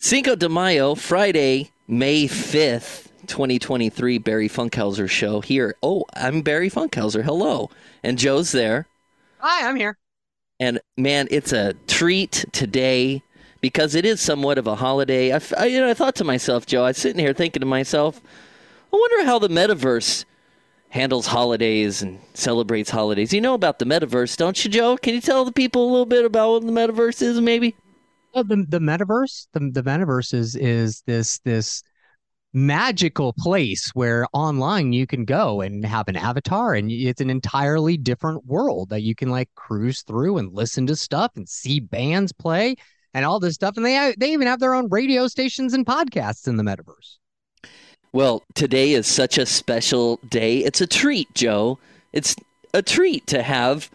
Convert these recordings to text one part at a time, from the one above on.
Cinco de Mayo, Friday, May 5th, 2023, Barry Funkhauser show here. Oh, I'm Barry Funkhauser. Hello. And Joe's there. Hi, I'm here. And man, it's a treat today because it is somewhat of a holiday. I, I, you know, I thought to myself, Joe, I was sitting here thinking to myself, I wonder how the metaverse handles holidays and celebrates holidays. You know about the metaverse, don't you, Joe? Can you tell the people a little bit about what the metaverse is, maybe? Well, the the metaverse, the the metaverse is is this this magical place where online you can go and have an avatar and it's an entirely different world that you can like cruise through and listen to stuff and see bands play and all this stuff and they they even have their own radio stations and podcasts in the metaverse. Well, today is such a special day. It's a treat, Joe. It's a treat to have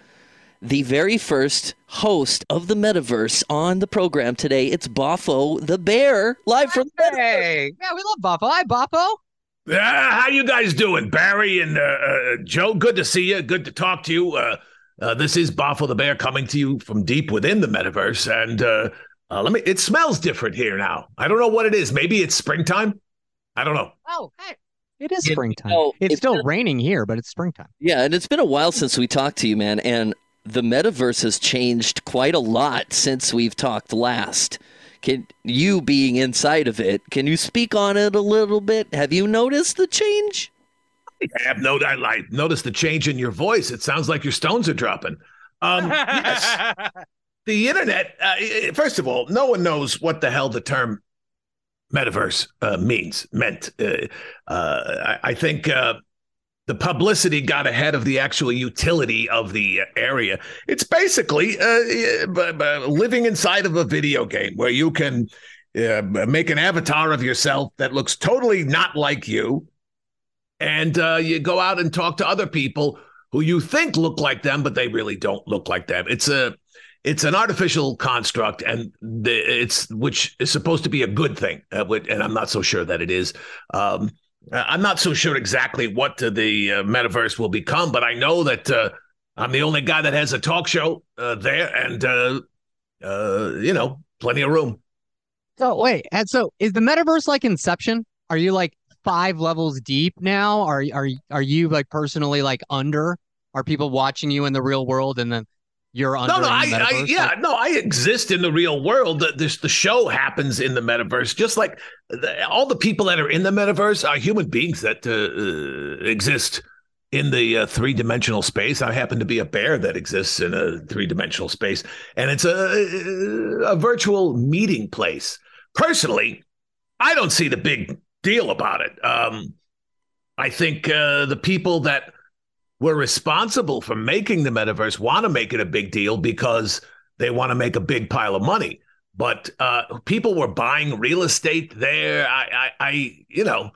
the very first host of the metaverse on the program today. It's Boffo the Bear, live from the Hey, yeah, we love Boffo. Hi, Boffo. Uh, how you guys doing, Barry and uh, uh, Joe? Good to see you. Good to talk to you. Uh, uh, this is Boffo the Bear coming to you from deep within the metaverse, and uh, let me. It smells different here now. I don't know what it is. Maybe it's springtime. I don't know. Oh, hey. It is You springtime. know, it's it's still been- raining here, but it's springtime. Yeah, and it's been a while since we talked to you, man. And the metaverse has changed quite a lot since we've talked last. Can you being inside of it, can you speak on it a little bit? Have you noticed the change? I have no. I like noticed the change in your voice. It sounds like your stones are dropping. Um, yes. the internet uh, first of all no one knows what the hell the term metaverse uh, means meant uh, uh, I, I think uh, the publicity got ahead of the actual utility of the area. It's basically uh, b- living inside of a video game where you can uh, make an avatar of yourself that looks totally not like you. And uh, you go out and talk to other people who you think look like them but they really don't look like them. It's a it's an artificial construct and the, it's which is supposed to be a good thing uh, and i'm not so sure that it is. Um, i'm not so sure exactly what uh, the uh, metaverse will become but i know that uh, i'm the only guy that has a talk show uh, there and uh, uh, you know plenty of room So wait, and so is the metaverse like Inception? Are you like five levels deep now? Are are are you like personally like under? Are people watching you in the real world and then you're under? no, no, I, I, yeah, Like- no, I exist in the real world. The- This the show happens in the metaverse, just like the, all the people that are in the metaverse are human beings that uh, uh, exist in the uh, three dimensional space. I happen to be a bear that exists in a three dimensional space, and it's a a virtual meeting place. Personally, I don't see the big deal about it. Um, I think uh, the people that were responsible for making the metaverse want to make it a big deal because they want to make a big pile of money. But uh, people were buying real estate there. I, I, I you know,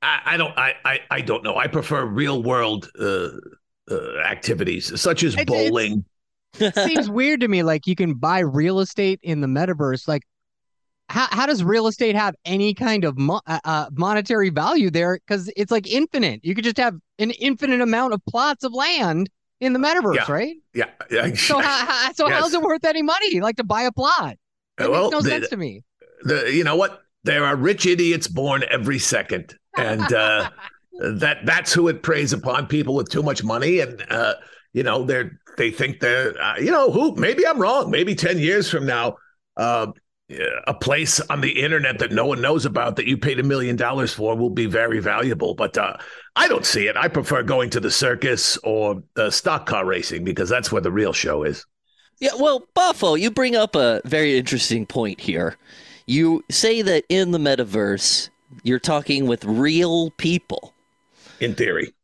I, I don't, I, I, I don't know. I prefer real world uh, uh, activities such as bowling. it seems weird to me. Like you can buy real estate in the metaverse. Like how how does real estate have any kind of mo- uh, uh, monetary value there? Because it's like infinite. You could just have an infinite amount of plots of land in the metaverse, Yeah. right? yeah, yeah. So how, how so how's it worth any money? Like to buy a plot? It Well, makes no the- sense to me. the you know what there are rich idiots born every second and uh that that's who it preys upon people with too much money and uh you know they're they think they're uh, you know who maybe i'm wrong maybe 10 years from now uh a place on the internet that no one knows about that you paid a million dollars for will be very valuable but uh i don't see it i prefer going to the circus or uh, stock car racing because that's where the real show is Yeah, well, Boffo, you bring up a very interesting point here. You say that in the metaverse, you're talking with real people. in theory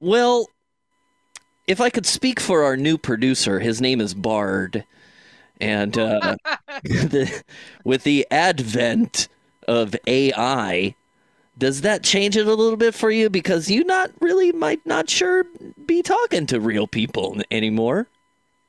Well, if I could speak for our new producer, his name is Bard. And uh, the, with the advent of AI, does that change it a little bit for you? Because you not really might not sure be talking to real people anymore.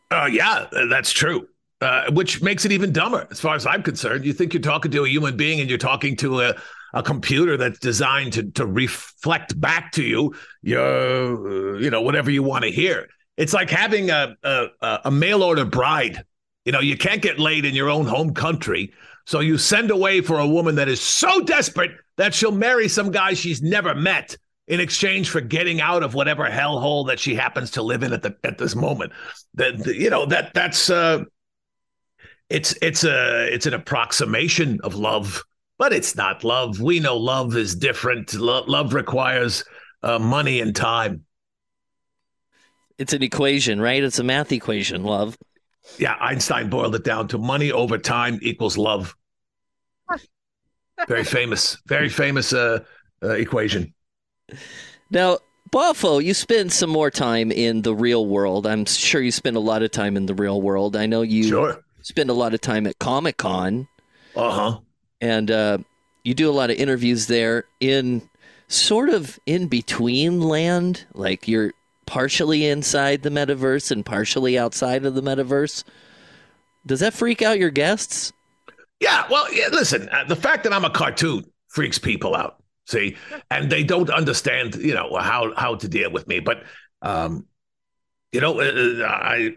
Uh, yeah, that's true. Uh, which makes it even dumber, as far as I'm concerned. You think you're talking to a human being, and you're talking to a, a computer that's designed to to reflect back to you your, uh, you know, whatever you want to hear. It's like having a, a a mail order bride. You know, you can't get laid in your own home country, so you send away for a woman that is so desperate that she'll marry some guy she's never met in exchange for getting out of whatever hellhole that she happens to live in at the at this moment. That you know that that's uh, it's it's a it's an approximation of love, but it's not love. We know love is different. Lo- love requires uh, money and time. It's an equation, right? It's a math equation. Love. Yeah, Einstein boiled it down to money over time equals love. Very famous, very famous uh, uh, equation. Now, Boffo, you spend some more time in the real world. I'm sure you spend a lot of time in the real world. I know you Sure. spend a lot of time at Comic Con, Uh huh. and uh, you do a lot of interviews there in sort of in between land. Like you're partially inside the metaverse and partially outside of the metaverse. Does that freak out your guests? Yeah, well, yeah, listen, uh, the fact that I'm a cartoon freaks people out. See, and they don't understand, you know, how how to deal with me. But, um, you know, uh, I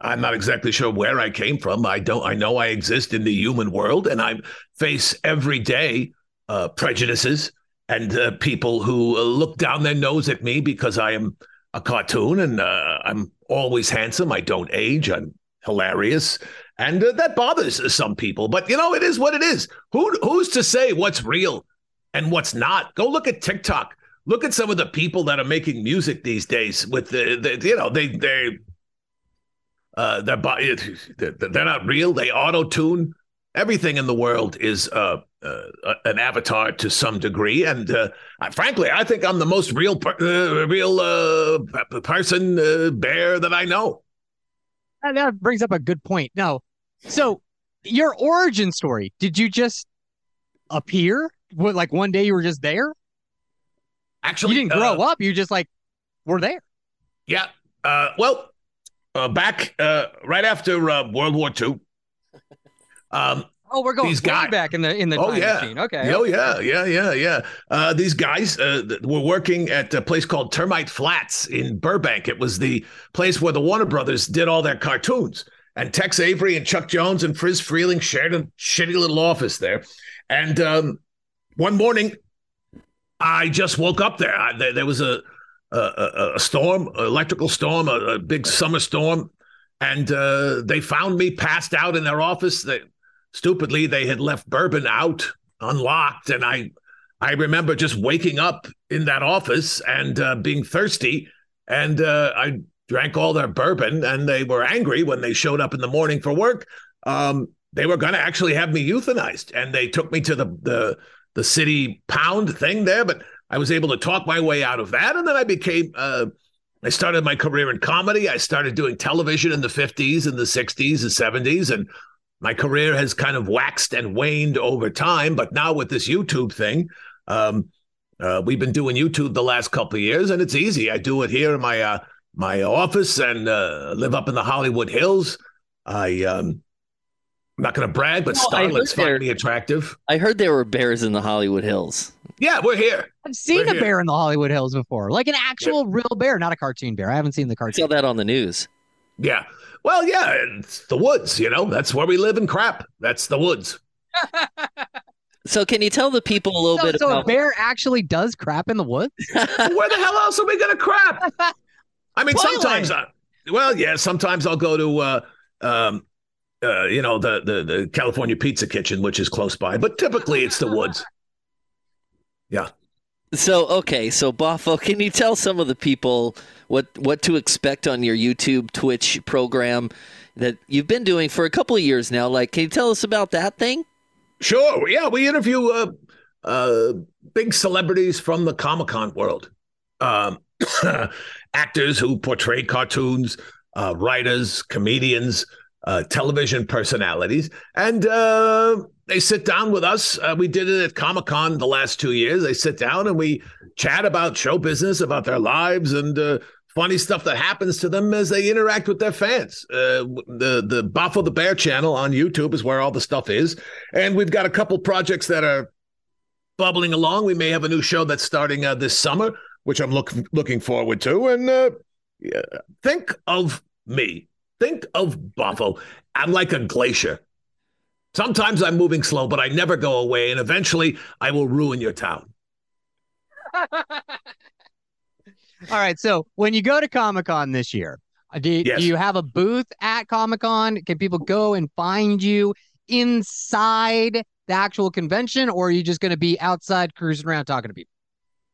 I'm not exactly sure where I came from. I don't. I know I exist in the human world, and I face every day uh, prejudices and uh, people who uh, look down their nose at me because I am a cartoon and uh, I'm always handsome. I don't age. I'm hilarious, and uh, that bothers some people. But you know, it is what it is. Who who's to say what's real and what's not? Go look at TikTok. Look at some of the people that are making music these days. With the, the you know, they they uh, they're they're not real. They auto tune. Everything in the world is uh, uh, an avatar to some degree, and uh, I, frankly, I think I'm the most real, per- uh, real uh, person uh, bear that I know. And that brings up a good point. Now, so your origin story, did you just appear? What, like one day you were just there? Actually, You didn't grow uh, up. You just like were there. Yeah. Uh, well, uh, back uh, right after uh, World War II. Um, Oh, we're going These guys- back in the in the Oh, time yeah. machine. Okay. Oh yeah, yeah, yeah, yeah. Uh, these guys uh, were working at a place called Termite Flats in Burbank. It was the place where the Warner Brothers did all their cartoons. And Tex Avery and Chuck Jones and Friz Freleng shared a shitty little office there. And um, one morning, I just woke up there. I, there, there was a, a, a, storm, an electrical storm, a, a big summer storm, and uh, they found me passed out in their office. They, stupidly, they had left bourbon out, unlocked, and I, I remember just waking up in that office and uh, being thirsty, and uh, I drank all their bourbon, and they were angry when they showed up in the morning for work. Um, they were going to actually have me euthanized, and they took me to the the the city pound thing there, but I was able to talk my way out of that, and then I became. Uh, I started my career in comedy. I started doing television in the 50s and the 60s and 70s, and my career has kind of waxed and waned over time. But now with this YouTube thing, um, uh, we've been doing YouTube the last couple of years, and it's easy. I do it here in my uh, my office and uh, live up in the Hollywood Hills. I um, I'm not going to brag, but Well, I starlets heard there- find me attractive. I heard there were bears in the Hollywood Hills. Yeah, we're here. I've seen We're a here. bear in the Hollywood Hills before, like an actual real bear, not a cartoon bear. I haven't seen the I cartoon. saw that on the news. Yeah. Well, yeah, it's the woods, you know. That's where we live in crap. That's the woods. So, can you tell the people a little So, bit so a about? bear actually does crap in the woods? Where the hell else are we going to crap? I mean, Toilet. sometimes, I, well, yeah, sometimes I'll go to, uh, um, uh, you know, the, the the California Pizza Kitchen, which is close by, but typically it's the woods. So, okay, so Boffo, can you tell some of the people what what to expect on your YouTube, Twitch program that you've been doing for a couple of years now? Like, can you tell us about that thing? Sure. Yeah, we interview uh, uh, big celebrities from the Comic Con world, um, actors who portray cartoons, uh, writers, comedians, uh, television personalities, and uh, they sit down with us. Uh, we did it at Comic Con the last two years. They sit down and we chat about show business, about their lives, and uh, funny stuff that happens to them as they interact with their fans. Uh, the the Boffo the Bear channel on YouTube is where all the stuff is, and we've got a couple projects that are bubbling along. We may have a new show that's starting uh, this summer, which I'm looking looking forward to. And uh, think of me, think of Boffo. I'm like a glacier. Sometimes I'm moving slow, but I never go away, and eventually I will ruin your town. All right. So when you go to Comic Con this year, uh, do, Yes. do you have a booth at Comic Con? Can people go and find you inside the actual convention, or are you just going to be outside cruising around talking to people?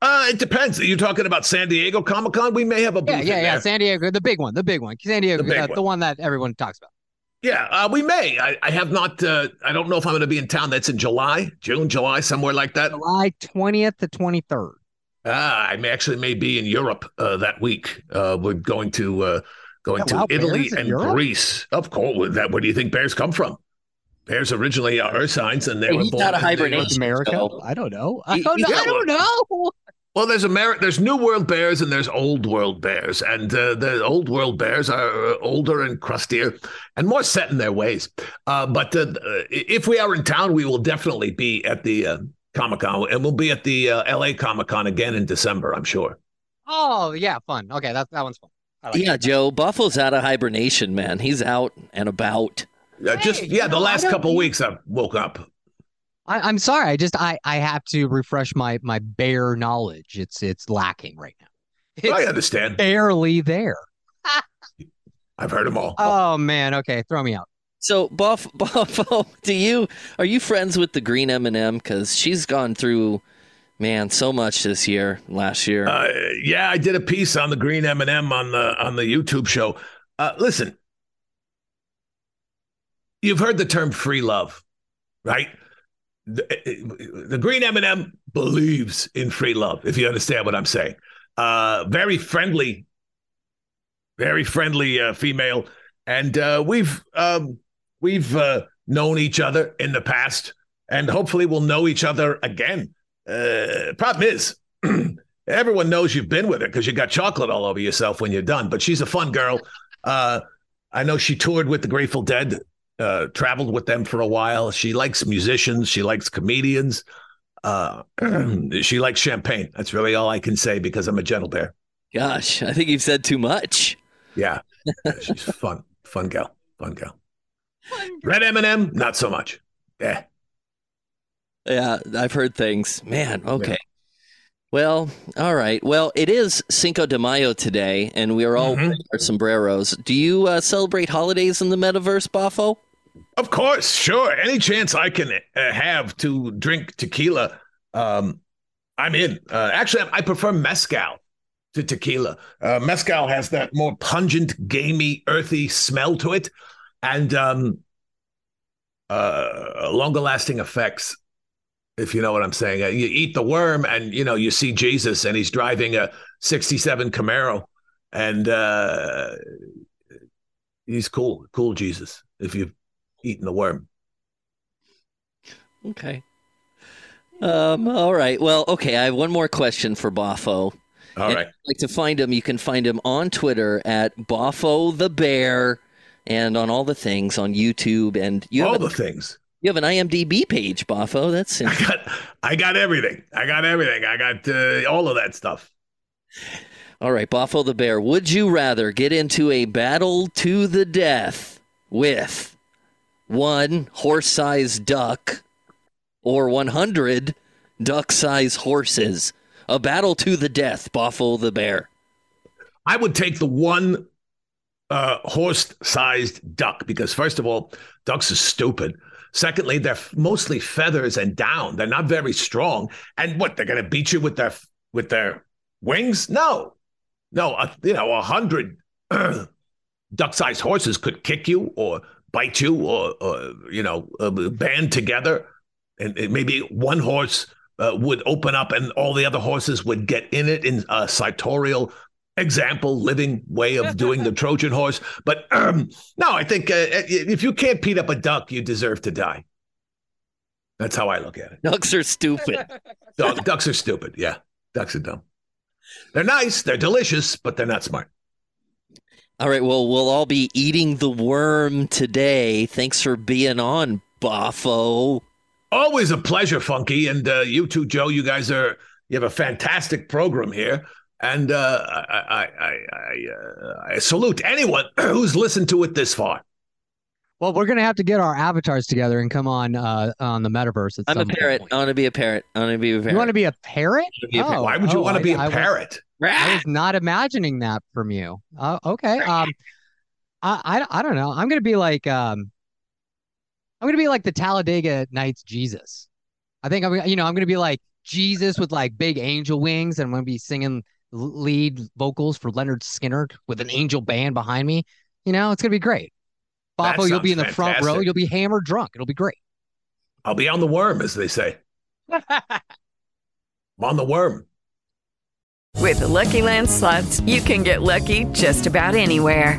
Uh, it depends. Are you talking about San Diego Comic Con? We may have a booth. Yeah, yeah, yeah. San Diego, the big one, the big one. San Diego, The uh, one. the one that everyone talks about. Yeah, uh, we may. I, I have not. Uh, I don't know if I'm going to be in town. That's in July, June, July, somewhere like that. July 20th to 23rd. Ah, I may actually may be in Europe uh, that week. Uh, we're going to uh, going Yeah, to wow, Italy and Europe? Greece. Of course, that where do you think bears come from? Bears originally are earth signs, and they Hey, were he's born not a in hibernation. North America? so- I don't know. I don't know. he's- I don't know. Well, there's Ameri- there's New World bears and there's Old World bears, and uh, the Old World bears are uh, older and crustier and more set in their ways. Uh, but uh, if we are in town, we will definitely be at the uh, Comic Con, and we'll be at the uh, L.A. Comic Con again in December, I'm sure. Oh, yeah, fun. Okay, that, that one's fun. Like Yeah, it. Joe, Buffalo's out of hibernation, man. He's out and about. Uh, just Hey, yeah, the know, last couple need- weeks I woke up. I, I'm sorry. I just I I have to refresh my my bare knowledge. It's it's lacking right now. I understand. barely there. I've heard them all. Oh man. Okay, throw me out. So, Buff, Buffalo, do you are you friends with the Green M and M? Because she's gone through, man, so much this year, last year. Uh, yeah, I did a piece on the Green M and m on the on the YouTube show. Uh, listen, you've heard the term free love, right? The, the Green M and m believes in free love. If you understand what I'm saying, uh, very friendly, very friendly uh, female, and uh, we've um, we've uh, known each other in the past, and hopefully we'll know each other again. Uh, problem is. Everyone knows you've been with her because you got chocolate all over yourself when you're done. But she's a fun girl. Uh, I know she toured with the Grateful Dead, uh, traveled with them for a while. She likes musicians. She likes comedians. Uh, she likes champagne. That's really all I can say because I'm a gentle bear. Gosh, I think you've said too much. Yeah, she's fun, fun gal, fun gal. Red M&M, not so much. Yeah, Yeah, I've heard things. Man, okay. Well, all right. Well, it is Cinco de Mayo today, and we are all Mhm. wearing our sombreros. Do you uh, celebrate holidays in the metaverse, Boffo? Of course, sure. Any chance I can uh, have to drink tequila, um, I'm in. Uh, actually, I prefer mezcal to tequila. Uh, mezcal has that more pungent, gamey, earthy smell to it, and um, uh, longer-lasting effects. If you know what I'm saying, you eat the worm, and you know you see Jesus, and he's driving a '67 Camaro, and uh, he's cool, cool Jesus. If you've eaten the worm. Okay. Um, all right. Well, okay. I have one more question for Boffo. All And right. if you'd like to find him, you can find him on Twitter at Boffo the Bear and on all the things on YouTube. And you All the things. You have an IMDb page, Boffo. That's I got I got everything. I got everything. I got uh, all of that stuff. all right. Boffo the Bear. Would you rather get into a battle to the death with one horse-sized duck or 100 duck-sized horses? A battle to the death, Boffo the Bear. I would take the one uh, horse-sized duck because first of all, ducks are stupid. Secondly, they're mostly feathers and down. They're not very strong. And what they're going to beat you with their with their wings? No, no. You know, a hundred duck-sized horses could kick you or bite you or, or you know uh, band together, and, and maybe one horse uh, would open up and all the other horses would get in it in a sartorial example, living way of doing the Trojan horse. But um, no, I think uh, if you can't beat up a duck, you deserve to die. That's how I look at it. Ducks are stupid. Duck, ducks are stupid. Yeah, ducks are dumb. They're nice, they're delicious, but they're not smart. All right, well, we'll all be eating the worm today. Thanks for being on, Boffo. Always a pleasure, Funky. And uh, you too, Joe. You guys are, you have a fantastic program here. And uh, I, I, I, I, uh, I salute anyone who's listened to it this far. Well, we're gonna have to get our avatars together and come on uh, on the metaverse. At I'm a some parrot. point. I want to be a parrot. I want to be a parrot. You want to be a parrot? be a parrot. Oh, Why would you oh, want to be a I was- parrot? I was not imagining that from you. Uh, okay. Um, I, I I don't know. I'm gonna be like um, I'm gonna be like the Talladega Nights Jesus. I think I'm you know I'm gonna be like Jesus with like big angel wings, and I'm gonna be singing l- lead vocals for Lynyrd Skynyrd with an angel band behind me. You know, it's gonna be great. That Boffo, you'll be in the sounds front row. You'll be hammered drunk. It'll be great. I'll be on the worm, as they say. I'm on the worm. With the Lucky Land slots, you can get lucky just about anywhere.